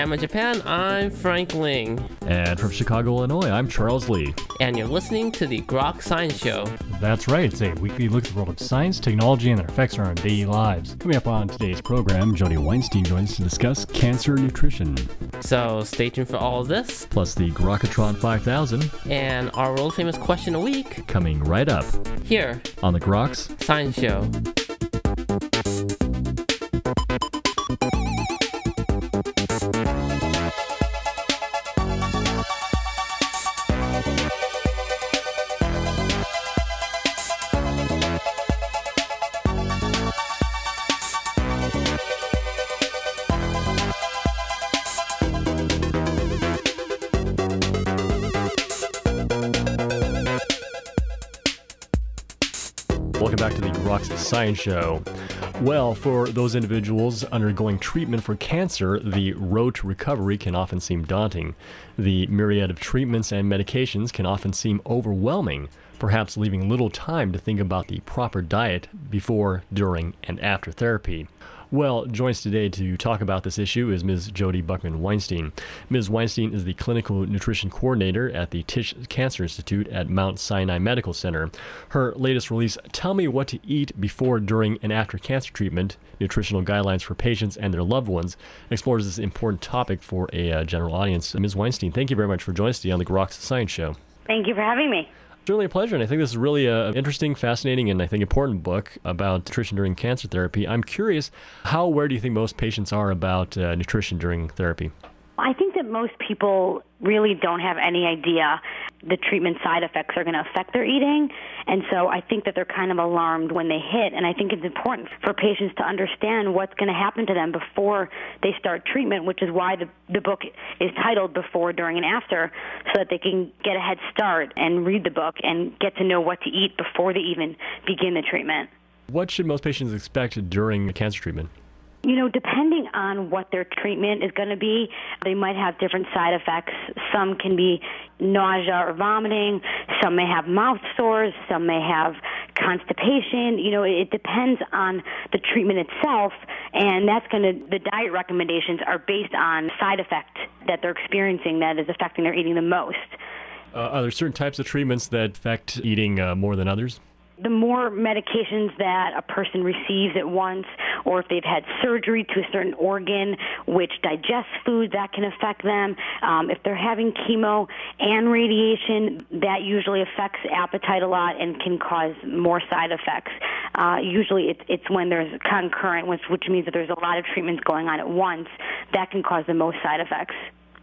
Hammer Japan, I'm Frank Ling. And from Chicago, Illinois, I'm Charles Lee. And you're listening to the Grok Science Show. That's right, it's a weekly look at the world of science, technology, and their effects on our daily lives. Coming up on today's program, Jodi Weinstein joins us to discuss cancer nutrition. So stay tuned for all of this. Plus the Grokatron 5000. And our world famous question a week. Coming right up. Here. On the Groks Science Show. Science Show. Well, for those individuals undergoing treatment for cancer, the road to recovery can often seem daunting. The myriad of treatments and medications can often seem overwhelming, perhaps leaving little time to think about the proper diet before, during, and after therapy. Well, joins us today to talk about this issue is Ms. Jodi Buckman Weinstein. Ms. Weinstein is the clinical nutrition coordinator at the Tisch Cancer Institute at Mount Sinai Medical Center. Her latest release, Tell Me What to Eat Before, During, and After Cancer Treatment Nutritional Guidelines for Patients and Their Loved Ones, explores this important topic for a uh, general audience. Ms. Weinstein, thank you very much for joining us today on the Groks Science Show. Thank you for having me certainly a pleasure. And I think this is really an interesting, fascinating, and I think important book about nutrition during cancer therapy. I'm curious, how aware do you think most patients are about uh, nutrition during therapy? I think that most people really don't have any idea the treatment side effects are going to affect their eating. And so I think that they're kind of alarmed when they hit. And I think it's important for patients to understand what's going to happen to them before they start treatment, which is why the, the book is titled Before, During, and After, so that they can get a head start and read the book and get to know what to eat before they even begin the treatment. What should most patients expect during cancer treatment? You know, depending on what their treatment is going to be, they might have different side effects. Some can be nausea or vomiting. Some may have mouth sores. Some may have constipation. You know, it depends on the treatment itself, and that's going to, the diet recommendations are based on side effect that they're experiencing that is affecting their eating the most. Uh, are there certain types of treatments that affect eating uh, more than others? The more medications that a person receives at once, or if they've had surgery to a certain organ which digests food, that can affect them. Um, if they're having chemo and radiation, that usually affects appetite a lot and can cause more side effects. Uh, usually, it's, it's when there's concurrent, which, which means that there's a lot of treatments going on at once, that can cause the most side effects.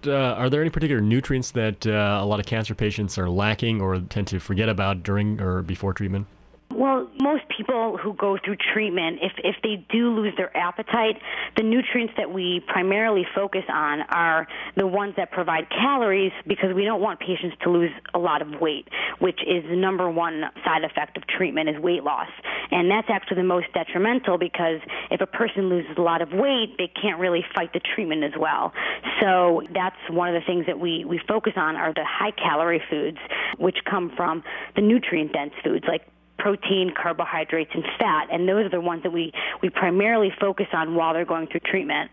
Uh, are there any particular nutrients that uh, a lot of cancer patients are lacking or tend to forget about during or before treatment? Well, most people who go through treatment, if, if they do lose their appetite, the nutrients that we primarily focus on are the ones that provide calories because we don't want patients to lose a lot of weight, which is the number one side effect of treatment is weight loss. And that's actually the most detrimental because if a person loses a lot of weight, they can't really fight the treatment as well. So that's one of the things that we, we focus on are the high calorie foods, which come from the nutrient dense foods like protein, carbohydrates, and fat, and those are the ones that we, we primarily focus on while they're going through treatment.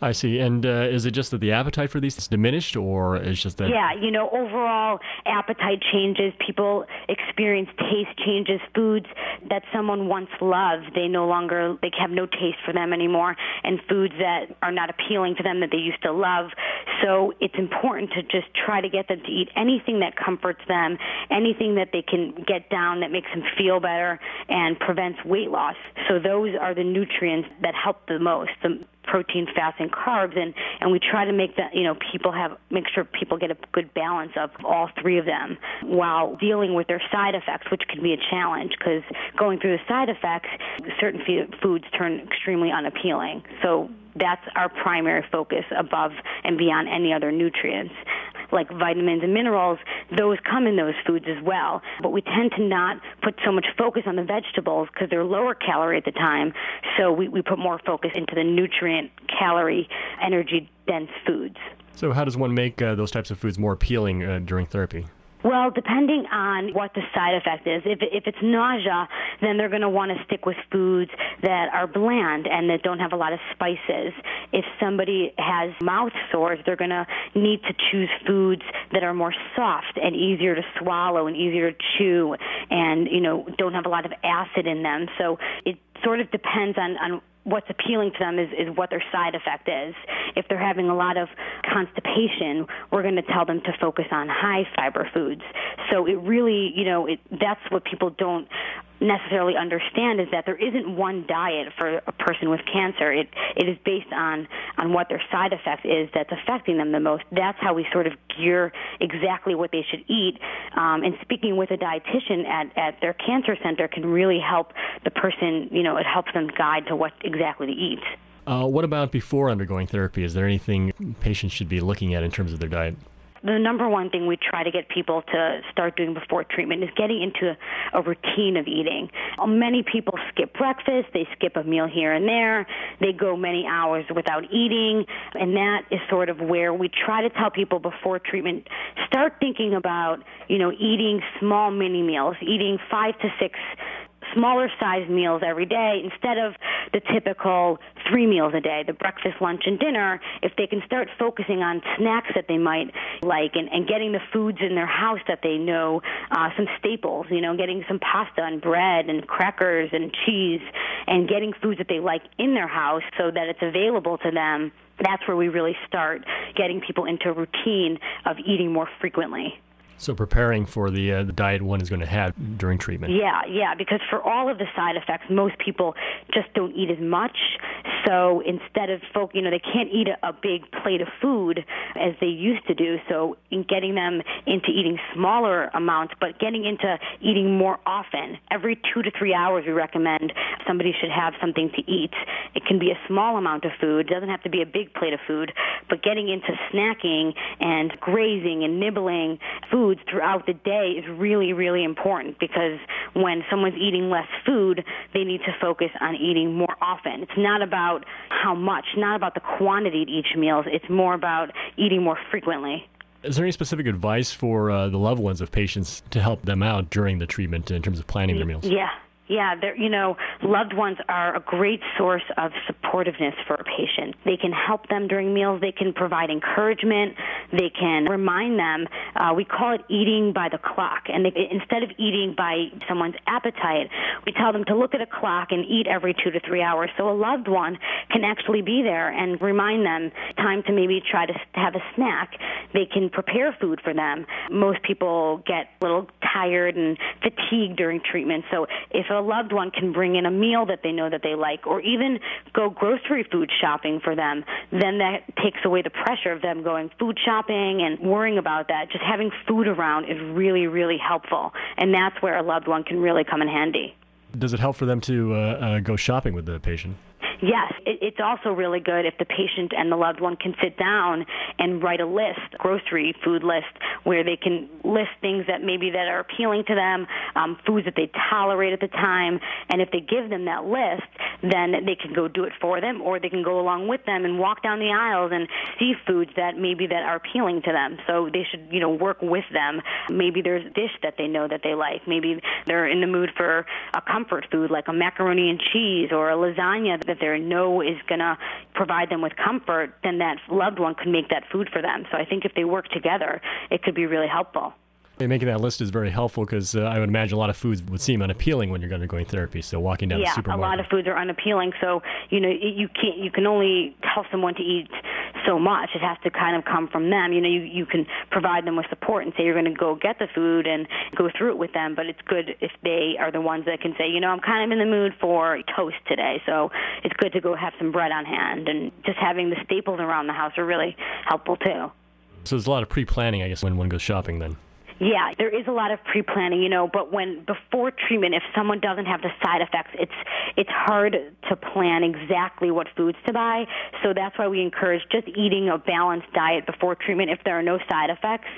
I see. And uh, is it just that the appetite for these is diminished, or is just that? Yeah, you know, overall appetite changes. People experience taste changes. Foods that someone once loved, they no longer they have no taste for them anymore, and foods that are not appealing to them that they used to love. So it's important to just try to get them to eat anything that comforts them, anything that they can get down that makes them feel better and prevents weight loss. So those are the nutrients that help the most. The protein, fats, and carbs, and and we try to make that you know people have make sure people get a good balance of all three of them while dealing with their side effects, which can be a challenge because going through the side effects, certain foods turn extremely unappealing. So that's our primary focus above and beyond any other nutrients like vitamins and minerals, those come in those foods as well. But we tend to not put so much focus on the vegetables because they're lower calorie at the time. So we, we put more focus into the nutrient, calorie, energy dense foods. So, how does one make uh, those types of foods more appealing uh, during therapy? Well, depending on what the side effect is, if, if it's nausea, then they're going to want to stick with foods that are bland and that don't have a lot of spices. If somebody has mouth sores, they're going to need to choose foods that are more soft and easier to swallow and easier to chew and, you know, don't have a lot of acid in them. So it sort of depends on, on what's appealing to them is, is what their side effect is. If they're having a lot of constipation, we're going to tell them to focus on high fiber foods. So it really, you know, it, that's what people don't necessarily understand is that there isn't one diet for a person with cancer. It it is based on on what their side effect is that's affecting them the most. That's how we sort of gear exactly what they should eat. Um, and speaking with a dietitian at at their cancer center can really help the person. You know, it helps them guide to what exactly to eat. Uh, what about before undergoing therapy? Is there anything patients should be looking at in terms of their diet? The number one thing we try to get people to start doing before treatment is getting into a, a routine of eating. Many people skip breakfast, they skip a meal here and there, they go many hours without eating, and that is sort of where we try to tell people before treatment start thinking about, you know, eating small mini meals, eating 5 to 6 smaller size meals every day instead of the typical three meals a day, the breakfast, lunch, and dinner, if they can start focusing on snacks that they might like and, and getting the foods in their house that they know, uh, some staples, you know, getting some pasta and bread and crackers and cheese and getting foods that they like in their house so that it's available to them, that's where we really start getting people into a routine of eating more frequently. So preparing for the uh, the diet one is going to have during treatment. Yeah, yeah, because for all of the side effects, most people just don't eat as much. So instead of folk, you know, they can't eat a, a big plate of food as they used to do. So in getting them into eating smaller amounts, but getting into eating more often, every two to three hours, we recommend somebody should have something to eat. It can be a small amount of food. It doesn't have to be a big plate of food, but getting into snacking and grazing and nibbling food foods throughout the day is really, really important because when someone's eating less food, they need to focus on eating more often. It's not about how much, not about the quantity at each meal. It's more about eating more frequently. Is there any specific advice for uh, the loved ones of patients to help them out during the treatment in terms of planning their meals? Yeah, yeah, you know, loved ones are a great source of supportiveness for a patient. They can help them during meals. They can provide encouragement. They can remind them. Uh, we call it eating by the clock. And they, instead of eating by someone's appetite, we tell them to look at a clock and eat every two to three hours. So a loved one can actually be there and remind them time to maybe try to have a snack. They can prepare food for them. Most people get a little tired and fatigued during treatment. So if a a loved one can bring in a meal that they know that they like, or even go grocery food shopping for them, then that takes away the pressure of them going food shopping and worrying about that. Just having food around is really, really helpful, and that's where a loved one can really come in handy. Does it help for them to uh, uh, go shopping with the patient? Yes, it, it's also really good if the patient and the loved one can sit down and write a list, grocery food list, where they can list things that maybe that are appealing to them, um, foods that they tolerate at the time, and if they give them that list, then they can go do it for them, or they can go along with them and walk down the aisles and see foods that maybe that are appealing to them. So they should, you know, work with them. Maybe there's a dish that they know that they like. Maybe they're in the mood for a comfort food like a macaroni and cheese or a lasagna that they know is going to provide them with comfort. Then that loved one could make that food for them. So I think if they work together, it could be really helpful. Making that list is very helpful because uh, I would imagine a lot of foods would seem unappealing when you're going undergoing therapy. So walking down yeah, the supermarket. yeah, a lot of foods are unappealing. So you know you can't you can only tell someone to eat so much. It has to kind of come from them. You know you you can provide them with support and say you're going to go get the food and go through it with them. But it's good if they are the ones that can say you know I'm kind of in the mood for toast today. So it's good to go have some bread on hand and just having the staples around the house are really helpful too. So there's a lot of pre-planning, I guess, when one goes shopping then. Yeah, there is a lot of pre-planning, you know, but when before treatment if someone doesn't have the side effects, it's it's hard to plan exactly what foods to buy. So that's why we encourage just eating a balanced diet before treatment if there are no side effects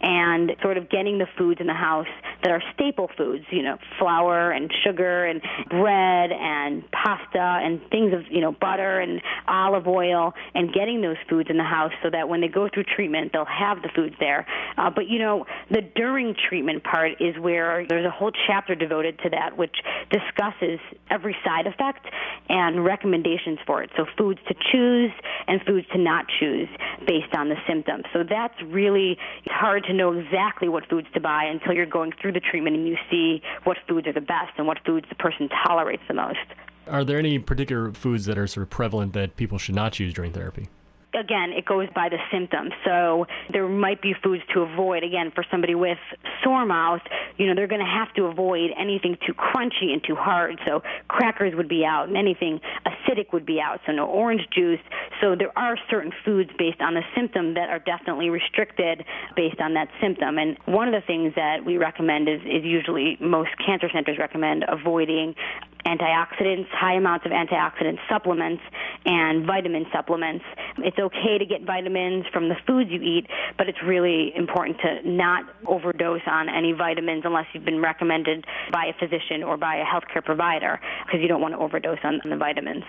and sort of getting the foods in the house that are staple foods, you know, flour and sugar and bread and pasta and things of, you know, butter and olive oil and getting those foods in the house so that when they go through treatment, they'll have the foods there. Uh, but, you know, the during treatment part is where there's a whole chapter devoted to that, which discusses every side effect and recommendations for it. So foods to choose and foods to not choose based on the symptoms. So that's really hard to know exactly what foods to buy until you're going through the treatment and you see what foods are the best and what foods the person tolerates the most. Are there any particular foods that are sort of prevalent that people should not choose during therapy? Again, it goes by the symptoms. So there might be foods to avoid. Again, for somebody with sore mouth, you know, they're going to have to avoid anything too crunchy and too hard. So crackers would be out, and anything acidic would be out. So no orange juice. So there are certain foods based on the symptom that are definitely restricted based on that symptom. And one of the things that we recommend is, is usually most cancer centers recommend avoiding antioxidants, high amounts of antioxidant supplements, and vitamin supplements. It's okay to get vitamins from the foods you eat, but it's really important to not overdose on any vitamins unless you've been recommended by a physician or by a healthcare provider because you don't want to overdose on, on the vitamins.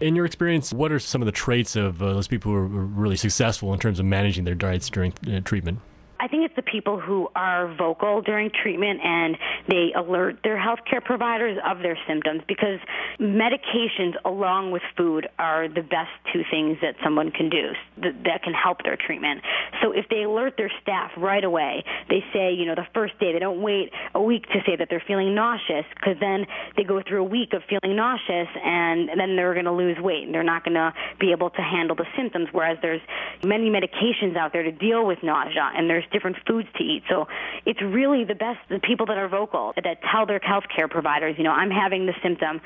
In your experience, what are some of the traits of uh, those people who are really successful in terms of managing their diets during uh, treatment? I think it's the people who are vocal during treatment and they alert their healthcare providers of their symptoms because medications along with food are the best two things that someone can do that can help their treatment. So if they alert their staff right away, they say, you know, the first day, they don't wait a week to say that they're feeling nauseous because then they go through a week of feeling nauseous and then they're going to lose weight and they're not going to be able to handle the symptoms. Whereas there's many medications out there to deal with nausea and there's different foods to eat. So it's really the best, the people that are vocal, that tell their health care providers, you know, I'm having the symptom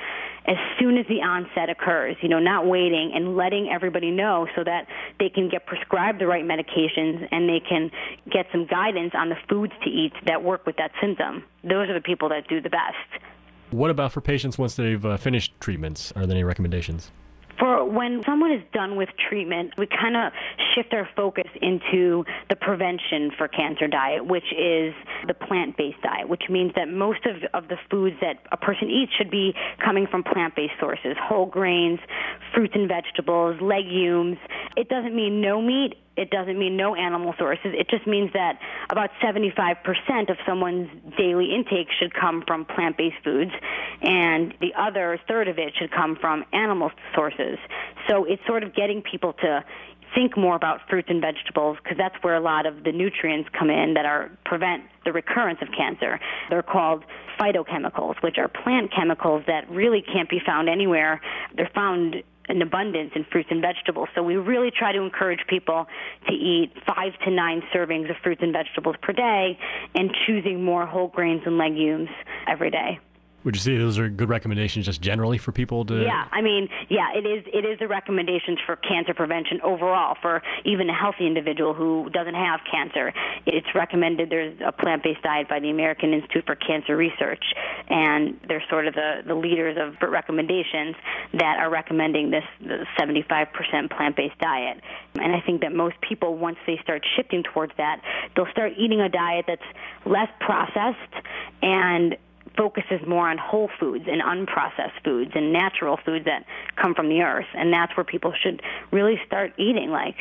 as soon as the onset occurs, you know, not waiting and letting everybody know so that they can get prescribed the right medications and they can get some guidance on the foods to eat that work with that symptom. Those are the people that do the best. What about for patients once they've uh, finished treatments? Are there any recommendations? For when someone is done with treatment, we kind of shift our focus into the prevention for cancer diet, which is the plant based diet, which means that most of, of the foods that a person eats should be coming from plant based sources whole grains, fruits and vegetables, legumes. It doesn't mean no meat, it doesn't mean no animal sources. It just means that about 75% of someone's daily intake should come from plant based foods, and the other third of it should come from animal sources. So it's sort of getting people to think more about fruits and vegetables because that's where a lot of the nutrients come in that are prevent the recurrence of cancer. They're called phytochemicals, which are plant chemicals that really can't be found anywhere. They're found in abundance in fruits and vegetables. So we really try to encourage people to eat five to nine servings of fruits and vegetables per day and choosing more whole grains and legumes every day. Would you say those are good recommendations just generally for people to? Yeah, I mean, yeah, it is. It is the recommendations for cancer prevention overall for even a healthy individual who doesn't have cancer. It's recommended. There's a plant-based diet by the American Institute for Cancer Research, and they're sort of the the leaders of recommendations that are recommending this 75% plant-based diet. And I think that most people, once they start shifting towards that, they'll start eating a diet that's less processed and focuses more on whole foods and unprocessed foods and natural foods that come from the earth. And that's where people should really start eating like.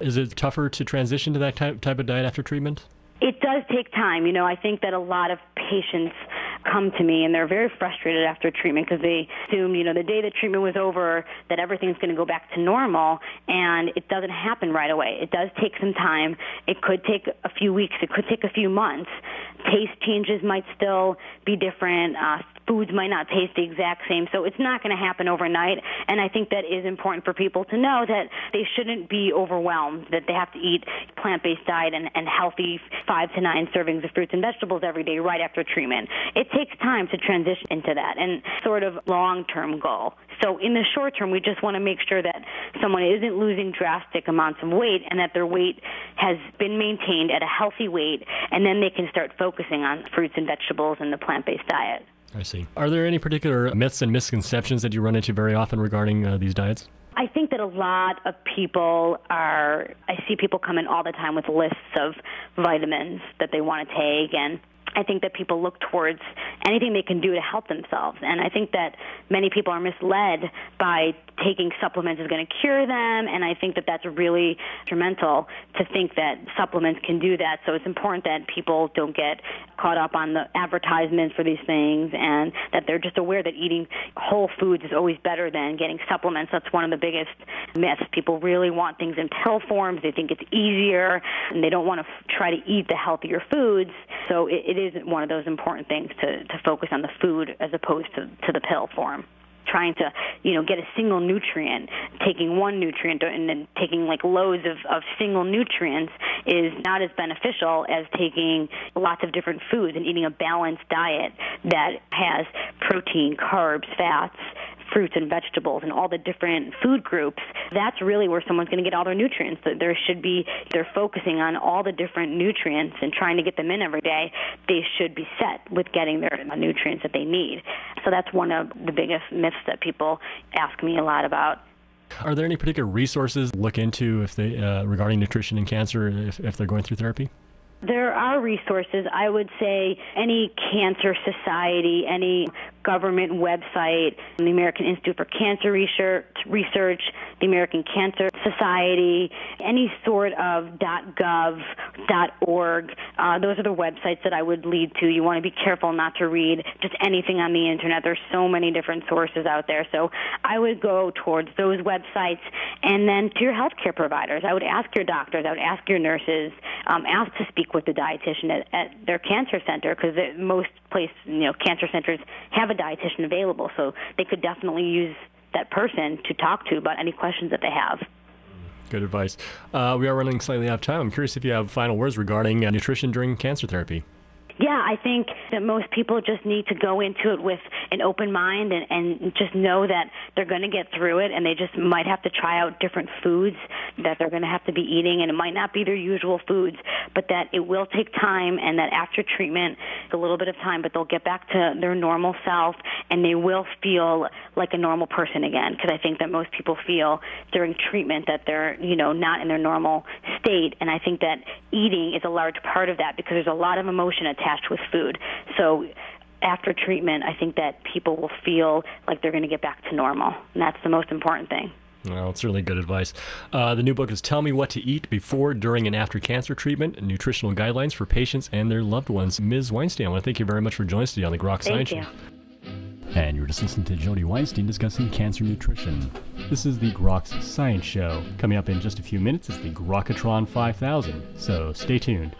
Is it tougher to transition to that type, type of diet after treatment? It does take time. You know, I think that a lot of patients come to me and they're very frustrated after treatment because they assume, you know, the day the treatment was over that everything's going to go back to normal and it doesn't happen right away. It does take some time. It could take a few weeks. It could take a few months. Taste changes might still be different. Uh, foods might not taste the exact same. So it's not going to happen overnight. And I think that is important for people to know that they shouldn't be overwhelmed, that they have to eat plant-based diet and, and healthy five to nine servings of fruits and vegetables every day right after treatment. It takes time to transition into that and sort of long-term goal. So in the short term, we just want to make sure that someone isn't losing drastic amounts of weight and that their weight has been maintained at a healthy weight, and then they can start focusing on fruits and vegetables and the plant-based diet. I see. Are there any particular myths and misconceptions that you run into very often regarding uh, these diets? I think that a lot of people are, I see people come in all the time with lists of vitamins that they want to take, and I think that people look towards anything they can do to help themselves. And I think that many people are misled by taking supplements is going to cure them, and I think that that's really instrumental to think that supplements can do that. So it's important that people don't get caught up on the advertisements for these things and that they're just aware that eating whole foods is always better than getting supplements. That's one of the biggest myths. People really want things in pill forms. They think it's easier, and they don't want to f- try to eat the healthier foods. So it, it is one of those important things to, to focus on the food as opposed to, to the pill form trying to you know get a single nutrient taking one nutrient and then taking like loads of, of single nutrients is not as beneficial as taking lots of different foods and eating a balanced diet that has protein carbs fats fruits and vegetables and all the different food groups, that's really where someone's going to get all their nutrients. There should be, they're focusing on all the different nutrients and trying to get them in every day. They should be set with getting their nutrients that they need. So that's one of the biggest myths that people ask me a lot about. Are there any particular resources to look into if they uh, regarding nutrition and cancer if, if they're going through therapy? There are resources. I would say any cancer society, any government website, the American Institute for Cancer Research, Research the American Cancer Society, any sort of .gov, .org. Uh, those are the websites that I would lead to. You want to be careful not to read just anything on the internet. There's so many different sources out there. So I would go towards those websites, and then to your healthcare providers. I would ask your doctors. I would ask your nurses. Um, ask to speak with the dietitian at, at their cancer center because most place you know cancer centers have a dietitian available, so they could definitely use that person to talk to about any questions that they have. Good advice. Uh, we are running slightly out of time. I'm curious if you have final words regarding uh, nutrition during cancer therapy. Yeah, I think that most people just need to go into it with an open mind and, and just know that they're going to get through it and they just might have to try out different foods that they're going to have to be eating and it might not be their usual foods, but that it will take time and that after treatment, a little bit of time, but they'll get back to their normal self and they will feel like a normal person again because I think that most people feel during treatment that they're, you know, not in their normal state and I think that eating is a large part of that because there's a lot of emotion attached attached with food. So after treatment, I think that people will feel like they're going to get back to normal, and that's the most important thing. Well, it's really good advice. Uh, the new book is Tell Me What to Eat Before, During, and After Cancer Treatment Nutritional Guidelines for Patients and Their Loved Ones. Ms. Weinstein, I want to thank you very much for joining us today on the Grok Science Show. And you're just listening to Jodi Weinstein discussing cancer nutrition. This is the Groks Science Show. Coming up in just a few minutes is the Grokatron 5000, so stay tuned.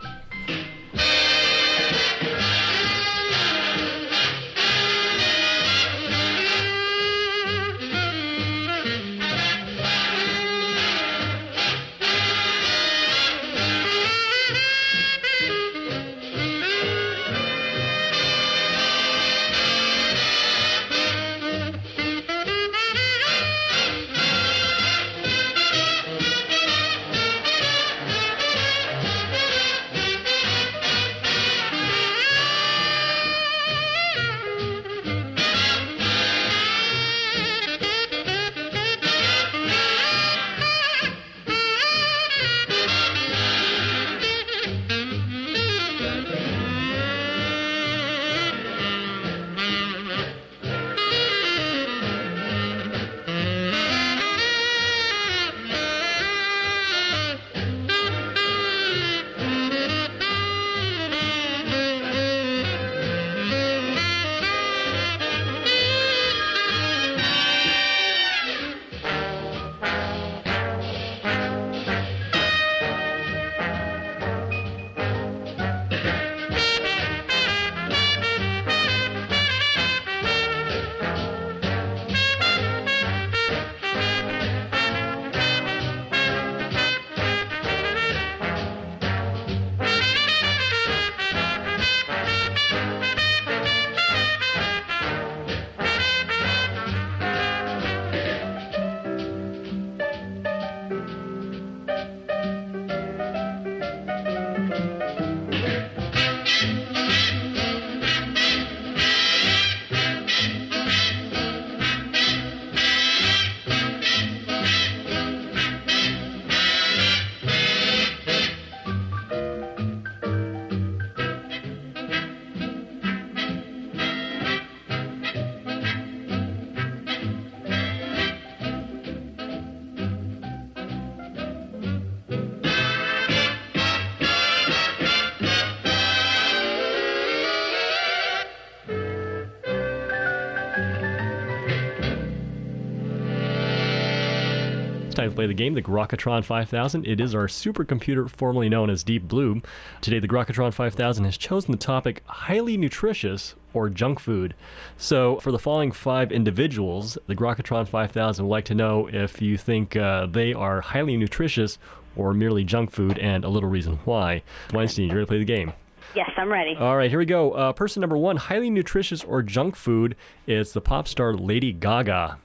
To play the game, the Grokatron 5000. It is our supercomputer formerly known as Deep Blue. Today, the Grokatron 5000 has chosen the topic highly nutritious or junk food. So, for the following five individuals, the Grokatron 5000 would like to know if you think uh, they are highly nutritious or merely junk food and a little reason why. Weinstein, you're ready to play the game? Yes, I'm ready. All right, here we go. Uh, person number one, highly nutritious or junk food. It's the pop star Lady Gaga.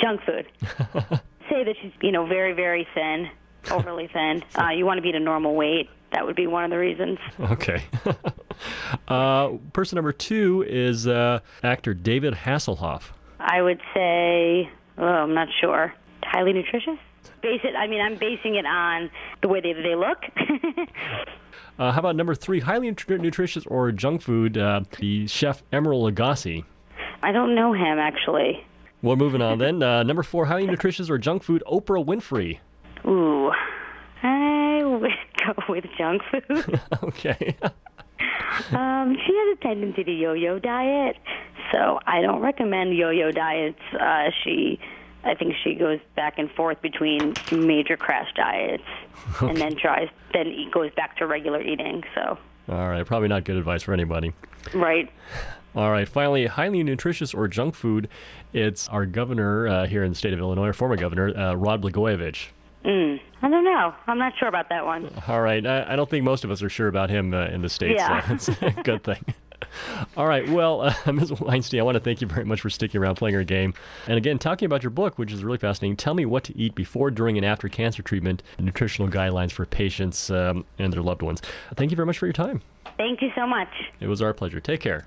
Junk food. Say that she's, you know, very, very thin, overly thin. Uh, you want to be at a normal weight. That would be one of the reasons. Okay. uh, person number two is uh, actor David Hasselhoff. I would say, oh, I'm not sure. Highly nutritious? Base it. I mean, I'm basing it on the way they they look. Uh, how about number three, highly nutri- nutritious or junk food? Uh, the chef Emeril Lagasse. I don't know him actually. Well, moving on then. Uh, number four, highly nutritious or junk food? Oprah Winfrey. Ooh, I would go with junk food. okay. um, she has a tendency to yo-yo diet, so I don't recommend yo-yo diets. Uh, she, I think she goes back and forth between major crash diets, and then tries, then goes back to regular eating. So, All right, probably not good advice for anybody. right. All right, finally, highly nutritious or junk food? It's our governor uh, here in the state of Illinois, our former governor, uh, Rod Blagojevich. Mm, I don't know. I'm not sure about that one. All right, I, I don't think most of us are sure about him uh, in the states. Yeah. So it's a good thing. All right, well, uh, Ms. Weinstein, I want to thank you very much for sticking around playing our game. And again, talking about your book, which is really fascinating. Tell me what to eat before, during, and after cancer treatment, nutritional guidelines for patients um, and their loved ones. Thank you very much for your time. Thank you so much. It was our pleasure. Take care.